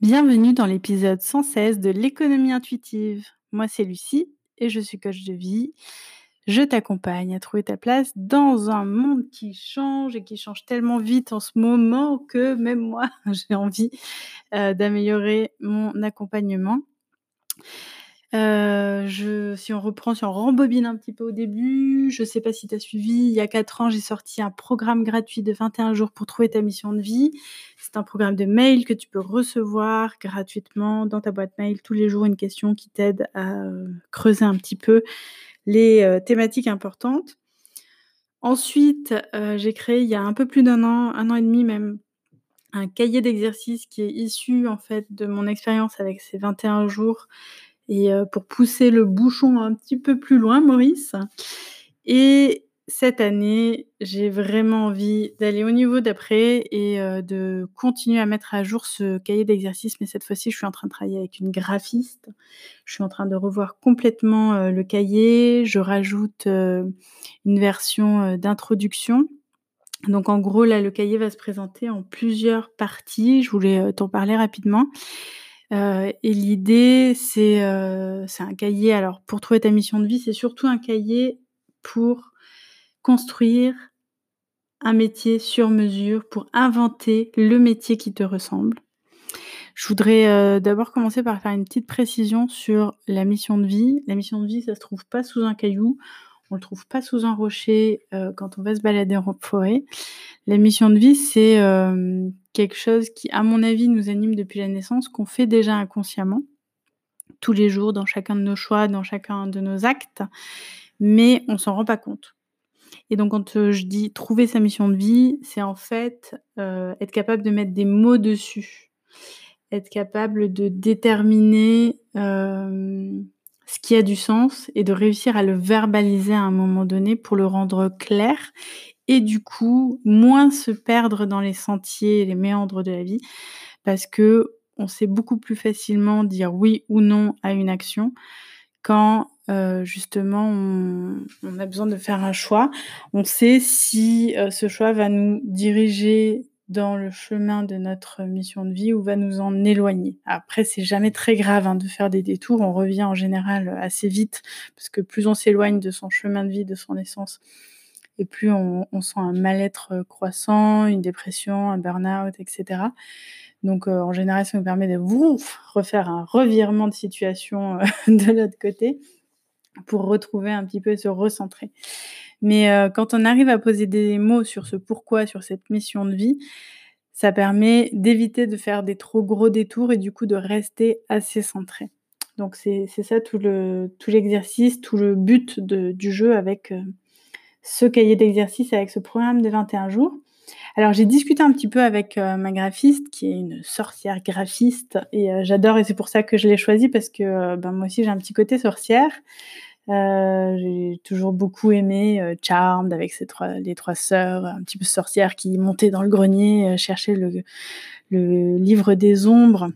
Bienvenue dans l'épisode 116 de l'économie intuitive. Moi, c'est Lucie et je suis coach de vie. Je t'accompagne à trouver ta place dans un monde qui change et qui change tellement vite en ce moment que même moi, j'ai envie euh, d'améliorer mon accompagnement. Euh, je, si on reprend, si on rembobine un petit peu au début, je sais pas si tu as suivi, il y a 4 ans, j'ai sorti un programme gratuit de 21 jours pour trouver ta mission de vie. C'est un programme de mail que tu peux recevoir gratuitement dans ta boîte mail tous les jours, une question qui t'aide à euh, creuser un petit peu les euh, thématiques importantes. Ensuite, j'ai créé il y a un peu plus d'un an, un an et demi même, un cahier d'exercices qui est issu en fait de mon expérience avec ces 21 jours et euh, pour pousser le bouchon un petit peu plus loin, Maurice. Et cette année, j'ai vraiment envie d'aller au niveau d'après et euh, de continuer à mettre à jour ce cahier d'exercice. Mais cette fois-ci, je suis en train de travailler avec une graphiste. Je suis en train de revoir complètement euh, le cahier. Je rajoute une version d'introduction. Donc en gros, là, le cahier va se présenter en plusieurs parties. Je voulais t'en parler rapidement. Euh, et l'idée, c'est euh, un cahier. Alors, pour trouver ta mission de vie, c'est surtout un cahier pour construire un métier sur mesure, pour inventer le métier qui te ressemble. Je voudrais euh, d'abord commencer par faire une petite précision sur la mission de vie. La mission de vie, ça se trouve pas sous un caillou, on le trouve pas sous un rocher quand on va se balader en forêt. La mission de vie, c'est quelque chose qui, à mon avis, nous anime depuis la naissance, qu'on fait déjà inconsciemment, tous les jours, dans chacun de nos choix, dans chacun de nos actes, mais on s'en rend pas compte. Et donc, quand euh, je dis trouver sa mission de vie, c'est en fait euh, être capable de mettre des mots dessus, être capable de déterminer euh, ce qui a du sens et de réussir à le verbaliser à un moment donné pour le rendre clair et du coup moins se perdre dans les sentiers et les méandres de la vie parce que on sait beaucoup plus facilement dire oui ou non à une action quand euh, justement on, a besoin de faire un choix. On sait si euh, ce choix va nous diriger dans le chemin de notre mission de vie ou va nous en éloigner. Après, c'est jamais très grave hein, de faire des détours. On revient en général assez vite parce que plus on s'éloigne de son chemin de vie, de son essence, et plus on, sent un mal-être euh, croissant, une dépression, un burn-out, etc. Donc euh, en général, ça nous permet de refaire un revirement de situation euh, de l'autre côté pour retrouver un petit peu se recentrer. Mais quand on arrive à poser des mots sur ce pourquoi, sur cette mission de vie, ça permet d'éviter de faire des trop gros détours et du coup de rester assez centré. Donc c'est ça tout l'exercice, tout le but du jeu avec ce cahier d'exercice avec ce programme de 21 jours. Alors j'ai discuté un petit peu avec euh, ma graphiste qui est une sorcière graphiste et euh, j'adore et c'est pour ça que je l'ai choisie parce que euh, ben, moi aussi j'ai un petit côté sorcière. j'ai toujours beaucoup aimé Charmed avec ses trois, les trois sœurs, un petit peu sorcières qui montaient dans le grenier, cherchaient le, le livre des ombres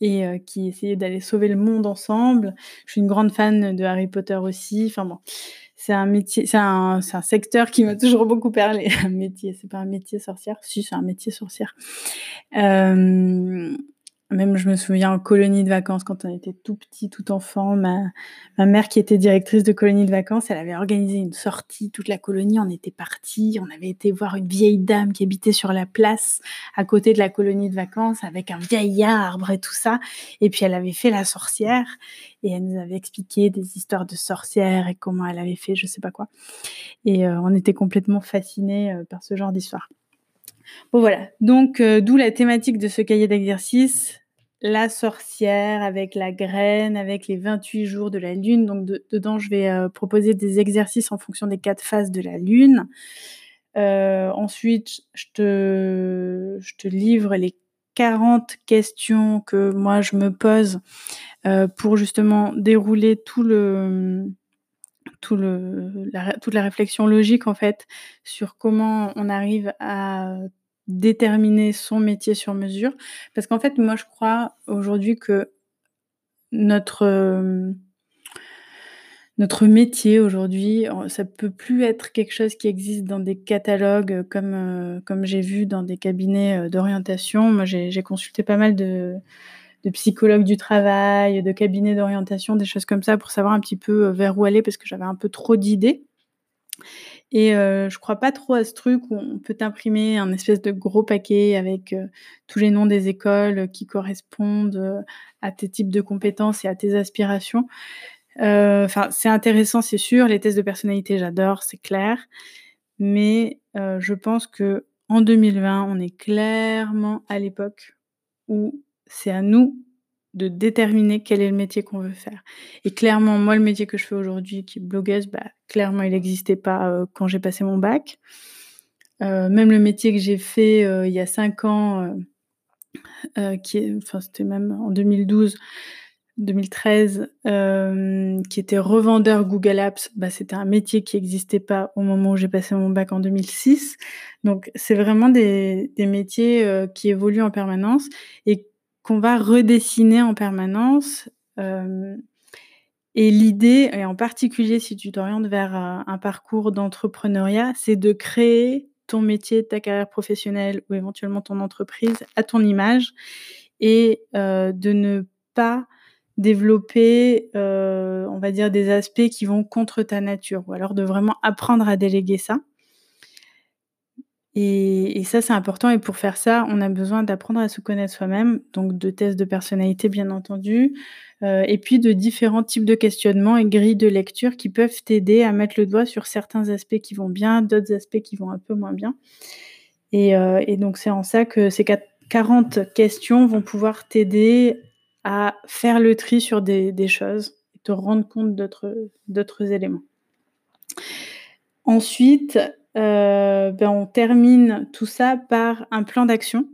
et qui essayaient d'aller sauver le monde ensemble. Je suis une grande fan de Harry Potter aussi. Enfin bon, c'est un métier, c'est un, un, secteur qui m'a toujours beaucoup parlé. Un métier, c'est pas un métier sorcière. Si, c'est un métier sorcière. Euh, même je me souviens en colonie de vacances quand on était tout petit, tout enfant, ma, mère qui était directrice de colonie de vacances, elle avait organisé une sortie, toute la colonie, on était partis, on avait été voir une vieille dame qui habitait sur la place à côté de la colonie de vacances avec un vieil arbre et tout ça. Et puis elle avait fait la sorcière et elle nous avait expliqué des histoires de sorcières et comment elle avait fait je sais pas quoi. Et euh, on était complètement fascinés euh, par ce genre d'histoire. Bon voilà, donc euh, d'où la thématique de ce cahier d'exercice, la sorcière avec la graine, avec les 28 jours de la lune. Donc dedans, je vais euh, proposer des exercices en fonction des quatre phases de la lune. Euh, ensuite, je te, je te livre les 40 questions que moi je me pose euh, pour justement dérouler tout le, tout le, toute la réflexion logique en fait sur comment on arrive à déterminer son métier sur mesure. Parce qu'en fait, moi, je crois aujourd'hui que notre, notre métier aujourd'hui, ça peut plus être quelque chose qui existe dans des catalogues comme, euh, comme j'ai vu dans des cabinets euh, d'orientation. Moi, j'ai consulté pas mal de, de psychologues du travail, de cabinets d'orientation, des choses comme ça pour savoir un petit peu euh, vers où aller parce que j'avais un peu trop d'idées. Et euh, je crois pas trop à ce truc où on peut t'imprimer un espèce de gros paquet avec euh, tous les noms des écoles qui correspondent euh, à tes types de compétences et à tes aspirations. Enfin, c'est intéressant, c'est sûr. Les tests de personnalité, j'adore, c'est clair. Mais je pense que en 2020, on est clairement à l'époque où c'est à nous de déterminer quel est le métier qu'on veut faire. Et clairement, moi, le métier que je fais aujourd'hui, qui est blogueuse, bah, clairement, il n'existait pas euh, quand j'ai passé mon bac. Euh, même le métier que j'ai fait euh, il y a cinq ans, qui est, enfin, c'était même en 2012, 2013, qui était revendeur Google Apps, bah, c'était un métier qui n'existait pas au moment où j'ai passé mon bac en 2006. Donc, c'est vraiment des, des métiers qui évoluent en permanence et qu'on va redessiner en permanence. Euh, et l'idée, et en particulier si tu t'orientes vers un, parcours d'entrepreneuriat, c'est de créer ton métier, ta carrière professionnelle ou éventuellement ton entreprise à ton image et euh, de ne pas développer, euh, on va dire, des aspects qui vont contre ta nature ou alors de vraiment apprendre à déléguer ça. Et, ça, c'est important. Et pour faire ça, on a besoin d'apprendre à se connaître soi-même, donc de tests de personnalité, bien entendu, euh, et puis de différents types de questionnements et grilles de lecture qui peuvent t'aider à mettre le doigt sur certains aspects qui vont bien, d'autres aspects qui vont un peu moins bien. Et, euh, donc, c'est en ça que ces 40 questions vont pouvoir t'aider à faire le tri sur des, des choses et te rendre compte d'autres éléments. Ensuite, ben on termine tout ça par un plan d'action.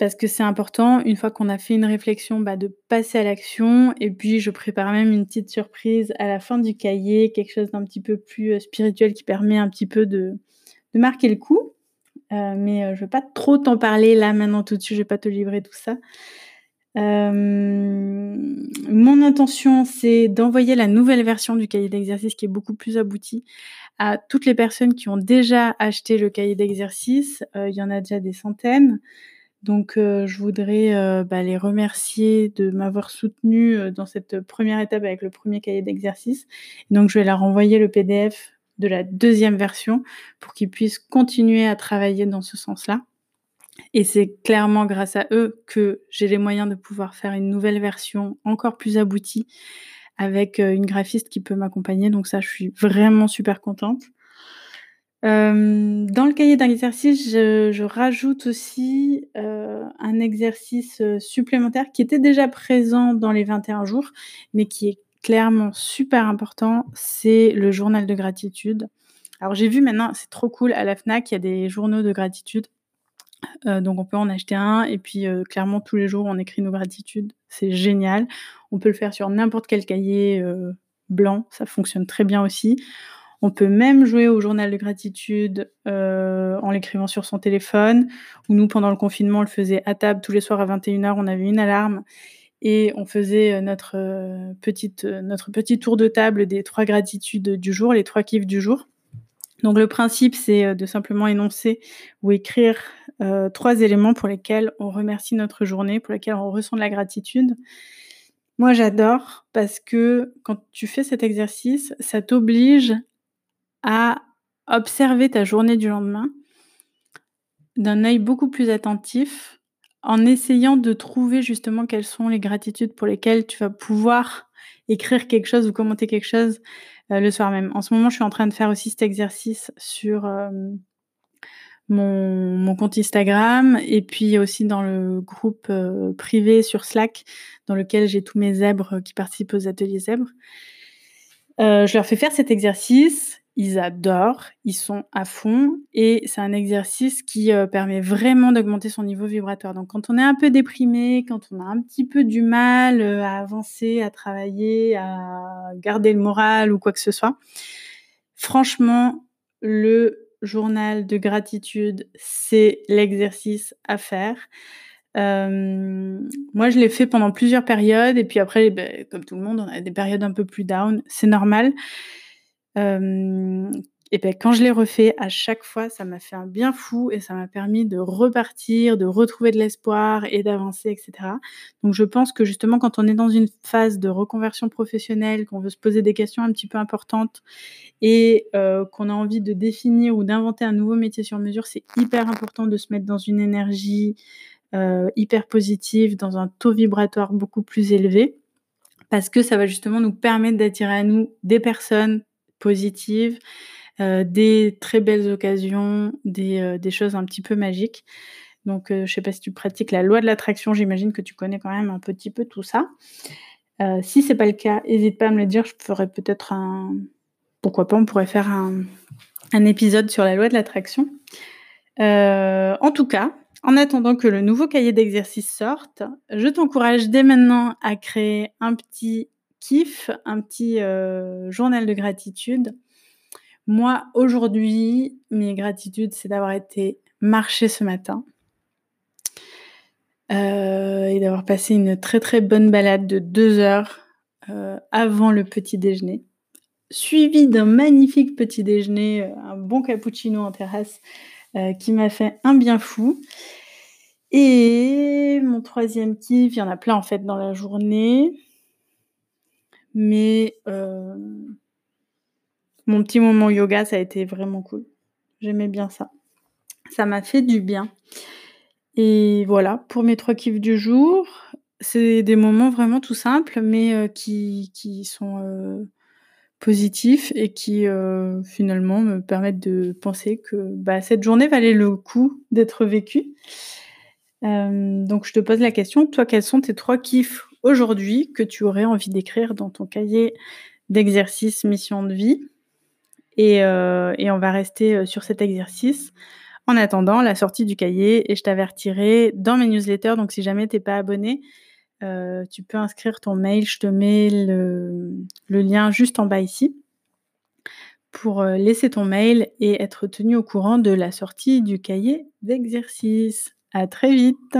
Parce que c'est important, une fois qu'on a fait une réflexion, bah, de passer à l'action. Et puis, je prépare même une petite surprise à la fin du cahier, quelque chose d'un petit peu plus euh, spirituel qui permet un petit peu de, de marquer le coup. Euh, mais je ne vais pas trop t'en parler là, maintenant, tout de suite. Je ne vais pas te livrer tout ça. Mon intention, c'est d'envoyer la nouvelle version du cahier d'exercice qui est beaucoup plus aboutie à toutes les personnes qui ont déjà acheté le cahier d'exercice. Euh, il y en a déjà des centaines. Donc, euh, je voudrais euh, bah, les remercier de m'avoir soutenu dans cette première étape avec le premier cahier d'exercice. Donc, je vais leur envoyer le PDF de la deuxième version pour qu'ils puissent continuer à travailler dans ce sens-là. Et c'est clairement grâce à eux que j'ai les moyens de pouvoir faire une nouvelle version encore plus aboutie avec une graphiste qui peut m'accompagner. Donc ça, je suis vraiment super contente. dans le cahier d'exercice, je, je, rajoute aussi un exercice supplémentaire qui était déjà présent dans les 21 jours, mais qui est clairement super important, c'est le journal de gratitude. Alors j'ai vu maintenant, c'est trop cool, à la FNAC, il y a des journaux de gratitude. Euh, donc on peut en acheter un et puis euh, clairement tous les jours on écrit nos gratitudes. C'est génial. On peut le faire sur n'importe quel cahier euh, blanc, ça fonctionne très bien aussi. On peut même jouer au journal de gratitude en l'écrivant sur son téléphone. Ou nous pendant le confinement on le faisait à table tous les soirs à 21h, on avait une alarme et on faisait notre petite notre petit tour de table des trois gratitudes du jour, les trois kiffs du jour. Donc le principe, c'est de simplement énoncer ou écrire euh, trois éléments pour lesquels on remercie notre journée, pour lesquels on ressent de la gratitude. Moi, j'adore parce que quand tu fais cet exercice, ça t'oblige à observer ta journée du lendemain d'un œil beaucoup plus attentif en essayant de trouver justement quelles sont les gratitudes pour lesquelles tu vas pouvoir écrire quelque chose ou commenter quelque chose euh, le soir même. En ce moment, je suis en train de faire aussi cet exercice sur euh, mon, compte Instagram et puis aussi dans le groupe euh, privé sur Slack dans lequel j'ai tous mes zèbres qui participent aux ateliers zèbres. je leur fais faire cet exercice ils adorent, ils sont à fond et c'est un exercice qui euh, permet vraiment d'augmenter son niveau vibratoire. Donc quand on est un peu déprimé, quand on a un petit peu du mal euh, à avancer, à travailler, à garder le moral ou quoi que ce soit, franchement, le journal de gratitude, c'est l'exercice à faire. moi, je l'ai fait pendant plusieurs périodes et puis après, beh, comme tout le monde, on a des périodes un peu plus down, c'est normal. Et ben, quand je l'ai refait, à chaque fois, ça m'a fait un bien fou et ça m'a permis de repartir, de retrouver de l'espoir et d'avancer, etc. Donc, je pense que justement, quand on est dans une phase de reconversion professionnelle, qu'on veut se poser des questions un petit peu importantes et euh, qu'on a envie de définir ou d'inventer un nouveau métier sur mesure, c'est hyper important de se mettre dans une énergie euh, hyper positive, dans un taux vibratoire beaucoup plus élevé, parce que ça va justement nous permettre d'attirer à nous des personnes positives, euh, des très belles occasions, des, euh, des, choses un petit peu magiques. Donc, euh, je sais pas si tu pratiques la loi de l'attraction, j'imagine que tu connais quand même un petit peu tout ça. si c'est pas le cas, n'hésite pas à me le dire, je ferai peut-être un... Pourquoi pas, on pourrait faire un épisode sur la loi de l'attraction. en tout cas, en attendant que le nouveau cahier d'exercice sorte, je t'encourage dès maintenant à créer un petit kiff, un petit journal de gratitude moi, aujourd'hui, mes gratitudes, c'est d'avoir été marcher ce matin. Euh, et d'avoir passé une très très bonne balade de deux heures euh, avant le petit déjeuner, suivi d'un magnifique petit déjeuner, euh, un bon cappuccino en terrasse qui m'a fait un bien fou. Et mon troisième kiff, il y en a plein en fait dans la journée, mais mon petit moment yoga, ça a été vraiment cool. J'aimais bien ça. Ça m'a fait du bien. Et voilà, pour mes trois kiffs du jour, c'est des moments vraiment tout simples, mais euh, qui, sont euh, positifs et qui euh, finalement me permettent de penser que bah, cette journée valait le coup d'être vécue. donc je te pose la question, toi, quels sont tes trois kiffs aujourd'hui que tu aurais envie d'écrire dans ton cahier d'exercice mission de vie? Euh, et, on va rester euh, sur cet exercice en attendant la sortie du cahier et je t'avertirai dans mes newsletters. Donc si jamais tu n'es pas abonné, euh, tu peux inscrire ton mail. Je te mets le, lien juste en bas ici pour laisser ton mail et être tenu au courant de la sortie du cahier d'exercice. À très vite